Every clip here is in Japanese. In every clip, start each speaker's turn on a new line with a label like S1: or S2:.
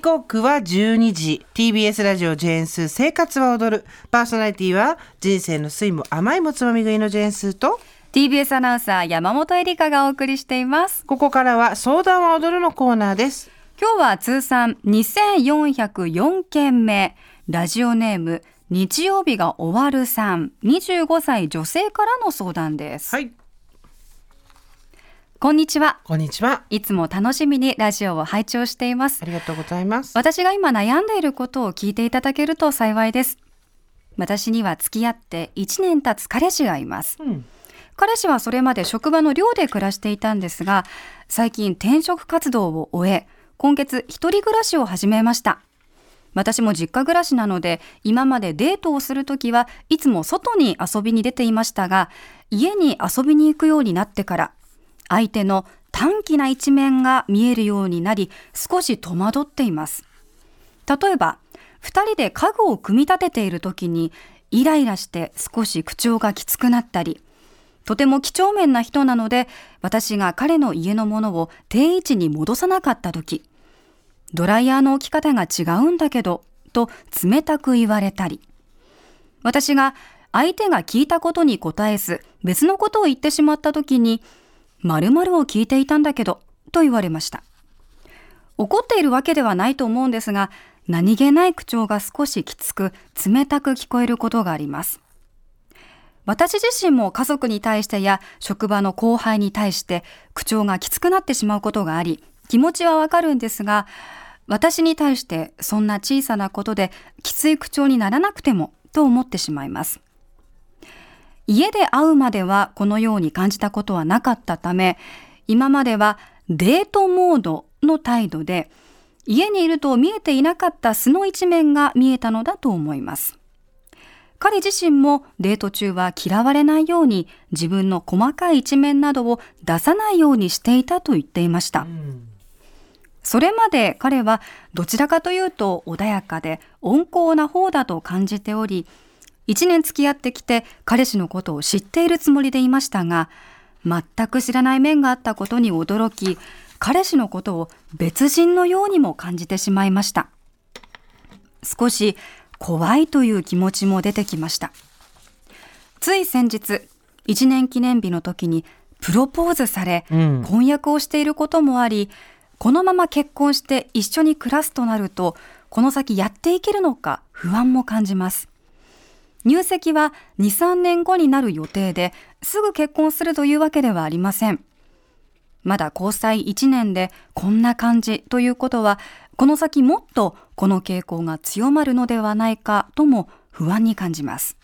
S1: 刻は12時。TBS ラジオジェーンスー生活は踊る。パーソナリティは人生の酸いも甘いもつまみ食いのジェーンスーと
S2: TBS アナウンサー山本恵里香がお送りしています。
S1: ここからは相談は踊るのコーナーです。
S2: 今日は通算2404件目。ラジオネーム日曜日が終わるさん。25歳女性からの相談です。
S1: はい
S2: こんにちは。
S1: こんにちは。い
S2: つも楽しみにラジオを拝聴しています。
S1: ありがとうございます。
S2: 私が今悩んでいることを聞いていただけると幸いです。私には付き合って1年経つ彼氏がいます。
S1: うん。
S2: 彼氏はそれまで職場の寮で暮らしていたんですが最近転職活動を終え今月一人暮らしを始めました。私も実家暮らしなので今までデートをするときはいつも外に遊びに出ていましたが家に遊びに行くようになってから相手の短気な一面が見えるようになり少し戸惑っています。例えば二人で家具を組み立てている時にイライラして少し口調がきつくなったりとても几帳面な人なので私が彼の家のものを定位置に戻さなかった時ドライヤーの置き方が違うんだけどと冷たく言われたり私が相手が聞いたことに答えず別のことを言ってしまった時に〇〇を聞いていたんだけどと言われました。怒っているわけではないと思うんですが何気ない口調が少しきつく冷たく聞こえることがあります。私自身も家族に対してや職場の後輩に対して口調がきつくなってしまうことがあり気持ちはわかるんですが私に対してそんな小さなことできつい口調にならなくてもと思ってしまいます。家で会うまではこのように感じたことはなかったため今まではデートモードの態度で家にいると見えていなかった素の一面が見えたのだと思います。彼自身もデート中は嫌われないように自分の細かい一面などを出さないようにしていたと言っていました。それまで彼はどちらかというと穏やかで温厚な方だと感じており一年付き合ってきて彼氏のことを知っているつもりでいましたが全く知らない面があったことに驚き彼氏のことを別人のようにも感じてしまいました。少し怖いという気持ちも出てきました。つい先日一年記念日の時にプロポーズされ、
S1: うん。
S2: 婚約をしていることもありこのまま結婚して一緒に暮らすとなるとこの先やっていけるのか不安も感じます入籍は2、3年後になる予定ですぐ結婚するというわけではありません。まだ交際1年でこんな感じということはこの先もっとこの傾向が強まるのではないかとも不安に感じます。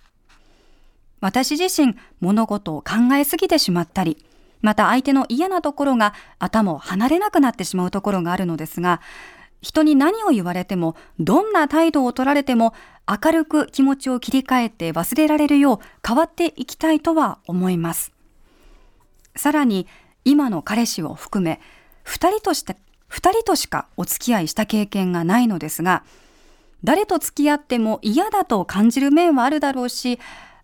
S2: 私自身物事を考えすぎてしまったりまた相手の嫌なところが頭を離れなくなってしまうところがあるのですが人に何を言われてもどんな態度を取られても明るく気持ちを切り替えて忘れられるよう変わっていきたいとは思います。さらに今の彼氏を含め二人として二人としかお付き合いした経験がないのですが誰と付き合っても嫌だと感じる面はあるだろうし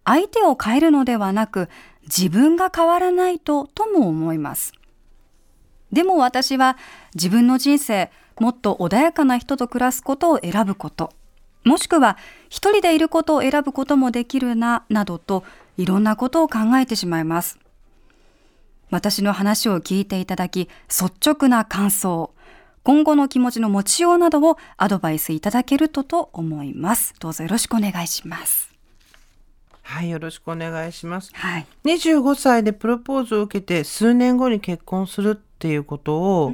S2: 相手を変えるのではなく自分が変わらないととも思います。でも私は自分の人生もっと穏やかな人と暮らすことを選ぶこと。もしくは一人でいることを選ぶこともできるななどといろんなことを考えてしまいます。私の話を聞いていただき率直な感想今後の気持ちの持ちようなどをアドバイスいただけるとと思います。どうぞよろしくお願いします。
S1: はいよろしくお願いします。
S2: はい、
S1: 25歳でプロポーズを受けて数年後に結婚するっていうことを、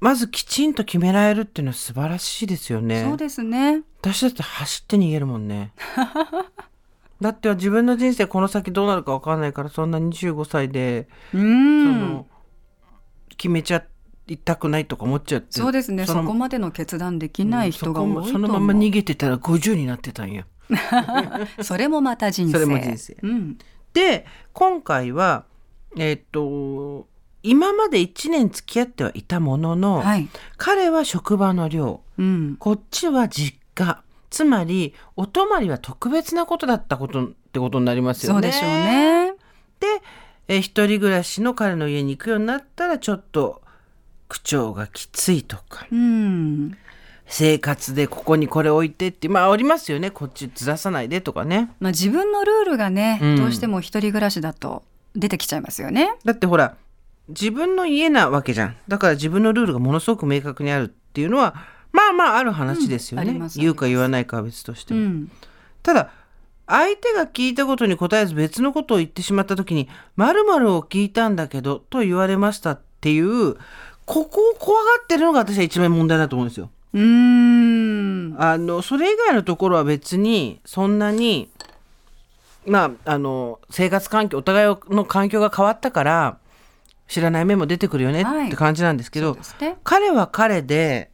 S1: まずきちんと決められるっていうのは素晴らしいですよね。
S2: そうですね。
S1: 私だって走って逃げるもんね。だって自分の人生この先どうなるか分かんないからそんな25歳で、
S2: う
S1: そ
S2: ん
S1: の決めちゃいたくないとか思っちゃって。
S2: そうですね。そ
S1: の
S2: こまでの決断できない人が多いと思う、
S1: そこもそのまま逃げてたら50になってたんや
S2: それもまた人生。
S1: それも人生。
S2: うん、
S1: で今回はえっと今まで1年付き合ってはいたものの、
S2: はい、
S1: 彼は職場の寮。
S2: うん、
S1: こっちは実家。つまりお泊まりは特別なことだったことってことになりますよね。
S2: そうでしょうね。
S1: で、えー一人暮らしの彼の家に行くようになったらちょっと口調がきついとか。
S2: うん。
S1: 生活でここにこれ置いてってまあありますよね。こっちずらさないでとかね。
S2: まあ、自分のルールがね、
S1: うん。
S2: どうしても一人暮らしだと出てきちゃいますよね。
S1: だってほら自分の家なわけじゃん。だから自分のルールがものすごく明確にあるっていうのはまあまあある話ですよね、
S2: うん
S1: 言うか言わないかは別としても、
S2: うん、
S1: ただ相手が聞いたことに答えず別のことを言ってしまった時に「〇〇を聞いたんだけど」と言われましたっていうここを怖がってるのが私は一番問題だと思うんですよ。
S2: うーん。
S1: あのそれ以外のところは別にそんなにまああの生活環境お互いの環境が変わったから知らない面も出てくるよね
S2: はい
S1: って感じなんですけど、
S2: そうですね。
S1: 彼は彼で、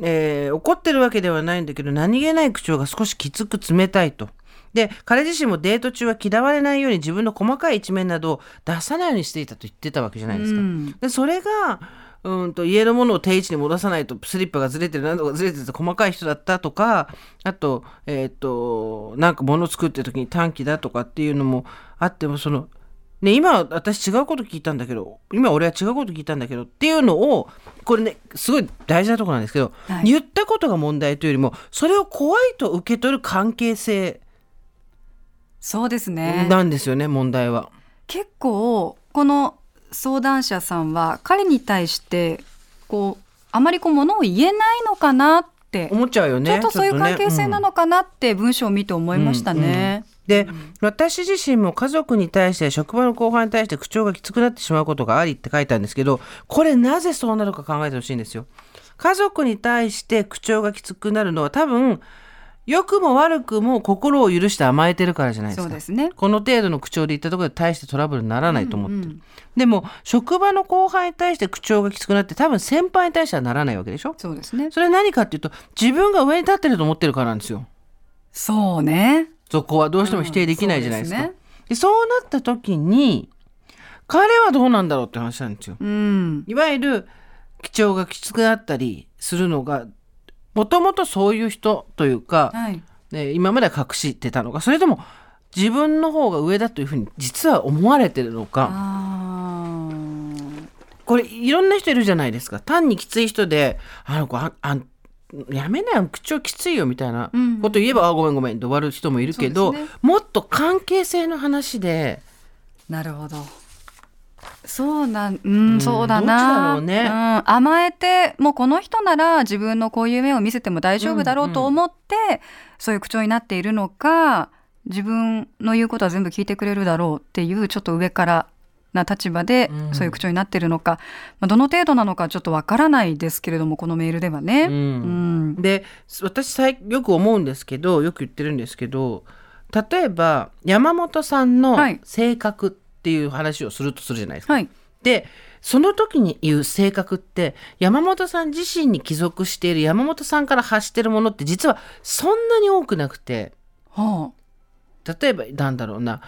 S1: えー怒ってるわけではないんだけど何気ない口調が少しきつく冷たいと。で彼自身もデート中は嫌われないように自分の細かい一面などを出さないようにしていたと言ってたわけじゃないですか。
S2: うん
S1: でそれがうんと家のものを定位置に戻さないとスリッパがずれてる何とかずれてて細かい人だったとかあとえっ、となんか物を作ってる時に短気だとかっていうのもあってもそのね今私違うこと聞いたんだけど今俺は違うこと聞いたんだけどっていうのをこれねすごい大事なところなんですけど、
S2: はい
S1: 言ったことが問題というよりもそれを怖いと受け取る関係性
S2: そうですね。
S1: なんですよね問題は。
S2: 結構この相談者さんは彼に対してこうあまりこうものを言えないのかなって、
S1: 思っちゃうよね。
S2: ちょっとそういう関係性な
S1: の
S2: のかなって文章を見て思いましたね。
S1: で、私自身も家族に対して職場の後輩に対して口調がきつくなってしまうことがありって書いたんですけどこれなぜそうなるか考えてほしいんですよ。家族に対して口調がきつくなるのは多分良くも悪くも心を許して甘えてるからじゃないですか。
S2: そうですね。
S1: この程度の口調で言ったところで大してトラブルにならないと思ってる、
S2: うんうん
S1: でも職場の後輩に対して口調がきつくなって多分先輩に対してはならないわけでしょ
S2: そうですね。
S1: それは何かっていうと自分が上に立ってると思ってるからなんですよ
S2: そうね。
S1: そこはどうしても否定できないじゃないですか。
S2: うんそう
S1: でそうなった時に彼はどうなんだろうって話なんですよ。
S2: うん。
S1: いわゆる口調がきつくなったりするのがもともとそういう人というか、
S2: はい。
S1: ね、今までは隠してたのかそれとも自分の方が上だというふうに実は思われてるのか
S2: あ
S1: これいろんな人いるじゃないですか単にきつい人で「あの子ああんやめなよ口調きついよ」みたいな
S2: うん
S1: こと言えば「あごめんごめん」って終わる人もいるけど、
S2: ね
S1: もっと関係性の話で。
S2: ーなるほど。そうなん、うん、そう
S1: だ
S2: な。
S1: ろうね
S2: ん、甘えて、もうこの人なら自分のこういう面を見せても大丈夫だろうと思って、そういう口調になっているのか、自分の言うことは全部聞いてくれるだろうっていうちょっと上からな立場で
S1: うん。
S2: そういう口調になっているのか、まあ、どの程度なのかちょっとわからないですけれどもこのメールではね。
S1: うん。
S2: うん。
S1: で私最よく思うんですけどよく言ってるんですけど例えば山本さんの
S2: はい。
S1: 性格っていう話をするとするじゃないですか。
S2: はい、
S1: でその時に言う性格って山本さん自身に帰属している山本さんから発してるものって実はそんなに多くなくて。
S2: は
S1: 例えばなんだろうな。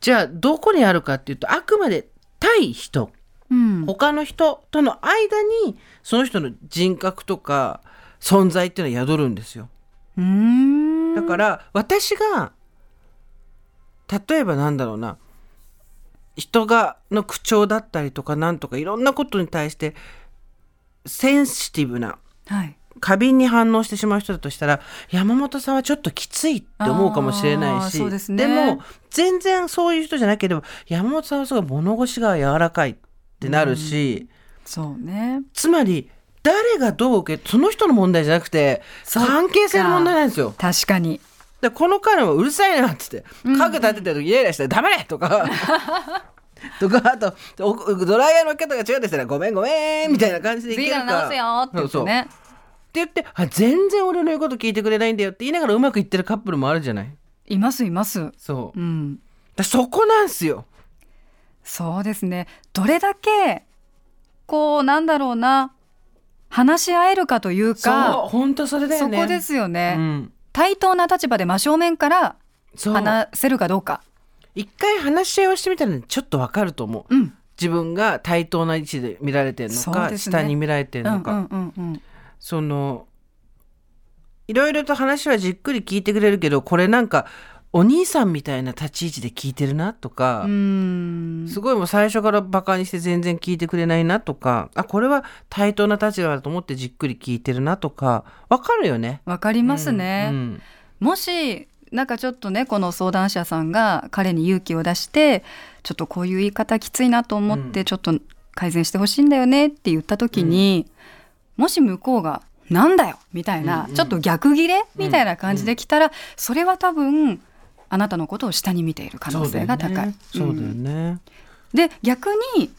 S1: じゃあどこにあるかっていうとあくまで対人。
S2: あうん、
S1: 他の人との間にその人の人格とか存在っていうのは宿るんですよ。
S2: うーん。
S1: だから私が例えばなんだろうな。人がの口調だったりとかなんとかいろんなことに対してセンシティブな
S2: はい、
S1: 過敏に反応してしまう人だとしたら山本さんはちょっときついって思うかもしれないし
S2: ですね
S1: も全然そういう人じゃなければ山本さんはすごい物腰が柔らかいってなるし、
S2: そうね。
S1: つまり誰がどう受けその人の問題じゃなくて関係性の問題なんですよ。
S2: 確かに。
S1: でこの彼もうるさいなっつって家具立ててる時イライラして「黙れ!」とか とかあとおドライヤーの方が違うってしたら「ごめんごめん」みたいな感じでいけるか
S2: 直すよって言って
S1: そうそうって
S2: ね。
S1: 言ってあ全然俺の言うこと聞いてくれないんだよって言いながらうまくいってるカップルもあるじゃない？
S2: いますいます。
S1: そう
S2: うん。
S1: だそこなんすよ
S2: そうですね。どれだけこうなんだろうな話し合えるかという
S1: そう
S2: か、
S1: 本当それだよね
S2: そこですよね。
S1: うん、
S2: 対等な立場で真正面から話せるかどうか。
S1: 一回話し合いをしてみたらねちょっとわかると思う
S2: うん。
S1: 自分が対等な位置で見られてるのか、
S2: ね
S1: 下に見られてるのか、
S2: うんうんうんうん。
S1: そのいろいろと話はじっくり聞いてくれるけどこれなんかお兄さんみたいな立ち位置で聞いてるなとか、
S2: うん。
S1: すごいもう最初からバカにして全然聞いてくれないなとかあこれは対等な立場だと思ってじっくり聞いてるなとかわかるよね。
S2: わかりますね、
S1: うん
S2: もしなんかちょっとねこの相談者さんが彼に勇気を出してちょっとこういう言い方きついなと思って
S1: うん。
S2: ちょっと改善してほしいんだよねって言った時に、もし向こうが「なんだよ!」みたいな、
S1: うんうん
S2: ちょっと逆ギレみたいな感じで来たら、それは多分あなたのことを下に見ている可能性が高い。
S1: そうだよ
S2: うん
S1: ね。
S2: で逆に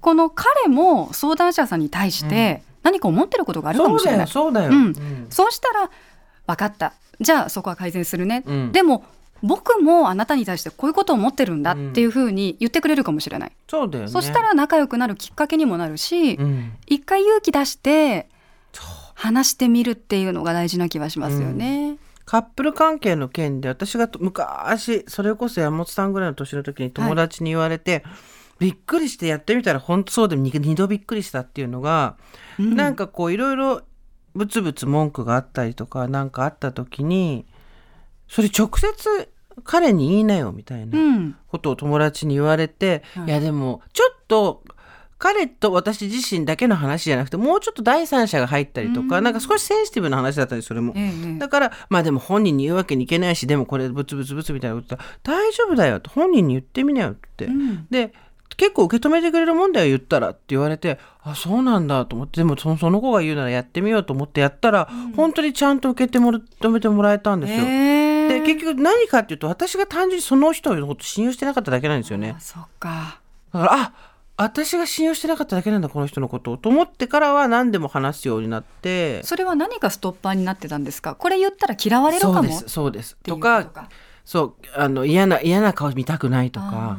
S2: この彼も相談者さんに対して何か思ってることがあるかもしれない。
S1: そうだよ。
S2: うん
S1: うん
S2: そうしたら分かったじゃあそこは改善するね、
S1: うん
S2: でも僕もあなたに対してこういうことを思ってるんだっていうふうに言ってくれるかもしれない、
S1: そうだよね。
S2: そしたら仲良くなるきっかけにもなるし、
S1: うん、
S2: 一回勇気出して話してみるっていうのが大事な気はしますよね。
S1: カップル関係の件で私がと昔それこそ山本さんぐらいの年の時に友達に言われて、びっくりしてやってみたら本当そうで二二度びっくりしたっていうのが、
S2: うん。
S1: なんかこういろいろブツブツ文句があったりとかなんかあった時にそれ直接彼に言いなよみたいな
S2: うん。
S1: ことを友達に言われて、
S2: はい。
S1: いやでもちょっと彼と私自身だけの話じゃなくてもうちょっと第三者が入ったりとか、
S2: うん。
S1: なんか少しセンシティブな話だったりそれも。
S2: ええ
S1: だからまあでも本人に言うわけにいけないしでもこれブツブツブツみたいなこと大丈夫だよと本人に言ってみなよって、
S2: うん。
S1: で結構受け止めてくれるもんだよ言ったらって言われてあそうなんだと思ってでもそのその子が言うならやってみようと思ってやったら、本当にちゃんと受けてもら止めてもらえたんですよ。
S2: ええ
S1: で結局何かっていうと私が単純にその人のこと信用してなかっただけなんですよね。
S2: あ。そっか。
S1: だからあ私が信用してなかっただけなんだこの人のことをと思ってからは何でも話すようになって。
S2: それは何かストッパーになってたんですか？これ言ったら嫌われるかも。
S1: そうですそうです。とかそうあの嫌な嫌な顔見たくないとか。
S2: あ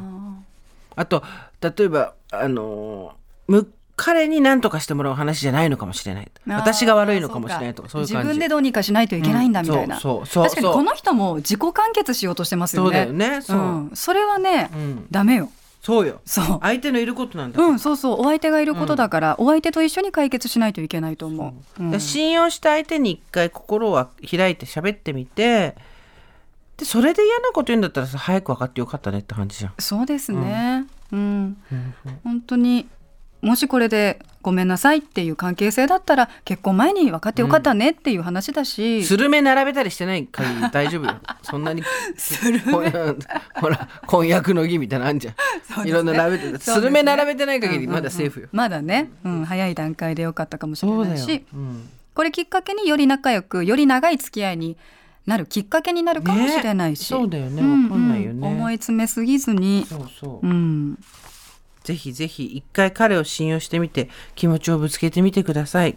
S1: あと例えばあのむ彼に何とかしてもらう話じゃないのかもしれない
S2: ー
S1: 私が悪いのかもしれないとかそういう感じ。
S2: 自分でどうにかしないといけないんだみたいな、
S1: うんそうそう
S2: 確かにこの人も自己完結しようとしてますよね。
S1: そうだよねそう、
S2: ん、それはね、
S1: うん。
S2: ダメよ。
S1: そうよ。
S2: そう。
S1: 相手のいることなんだ
S2: うん、そうそう。お相手がいることだから、お相手と一緒に解決しないといけないと思う。うん。
S1: で信用した相手に一回心を開いて喋ってみてでそれで嫌なこと言うんだったらさ早く分かってよかったねって感じじゃん。
S2: そうですね、うん。
S1: うん。
S2: 本当にもしこれでごめんなさいっていう関係性だったら結婚前に分かってよかったねっていう話だし、
S1: スルメ並べたりしてない限り大丈夫よ。そんなに。
S2: スル
S1: こほら婚約の儀みたいなのあんじゃん。
S2: ね。
S1: いろんな並べて、スルメ並べてない限り
S2: うんうんうん。
S1: まだセーフよ。
S2: まだね、うん、早い段階でよかったかもしれないし。
S1: うん。
S2: これきっかけにより仲良くより長い付き合いになるきっかけになるかもしれないし、
S1: ねそうだよね
S2: うん
S1: わかんないよね
S2: うん思い詰めすぎずに
S1: そうそう
S2: う。ん
S1: ぜひぜひ一回彼を信用してみて気持ちをぶつけてみてください。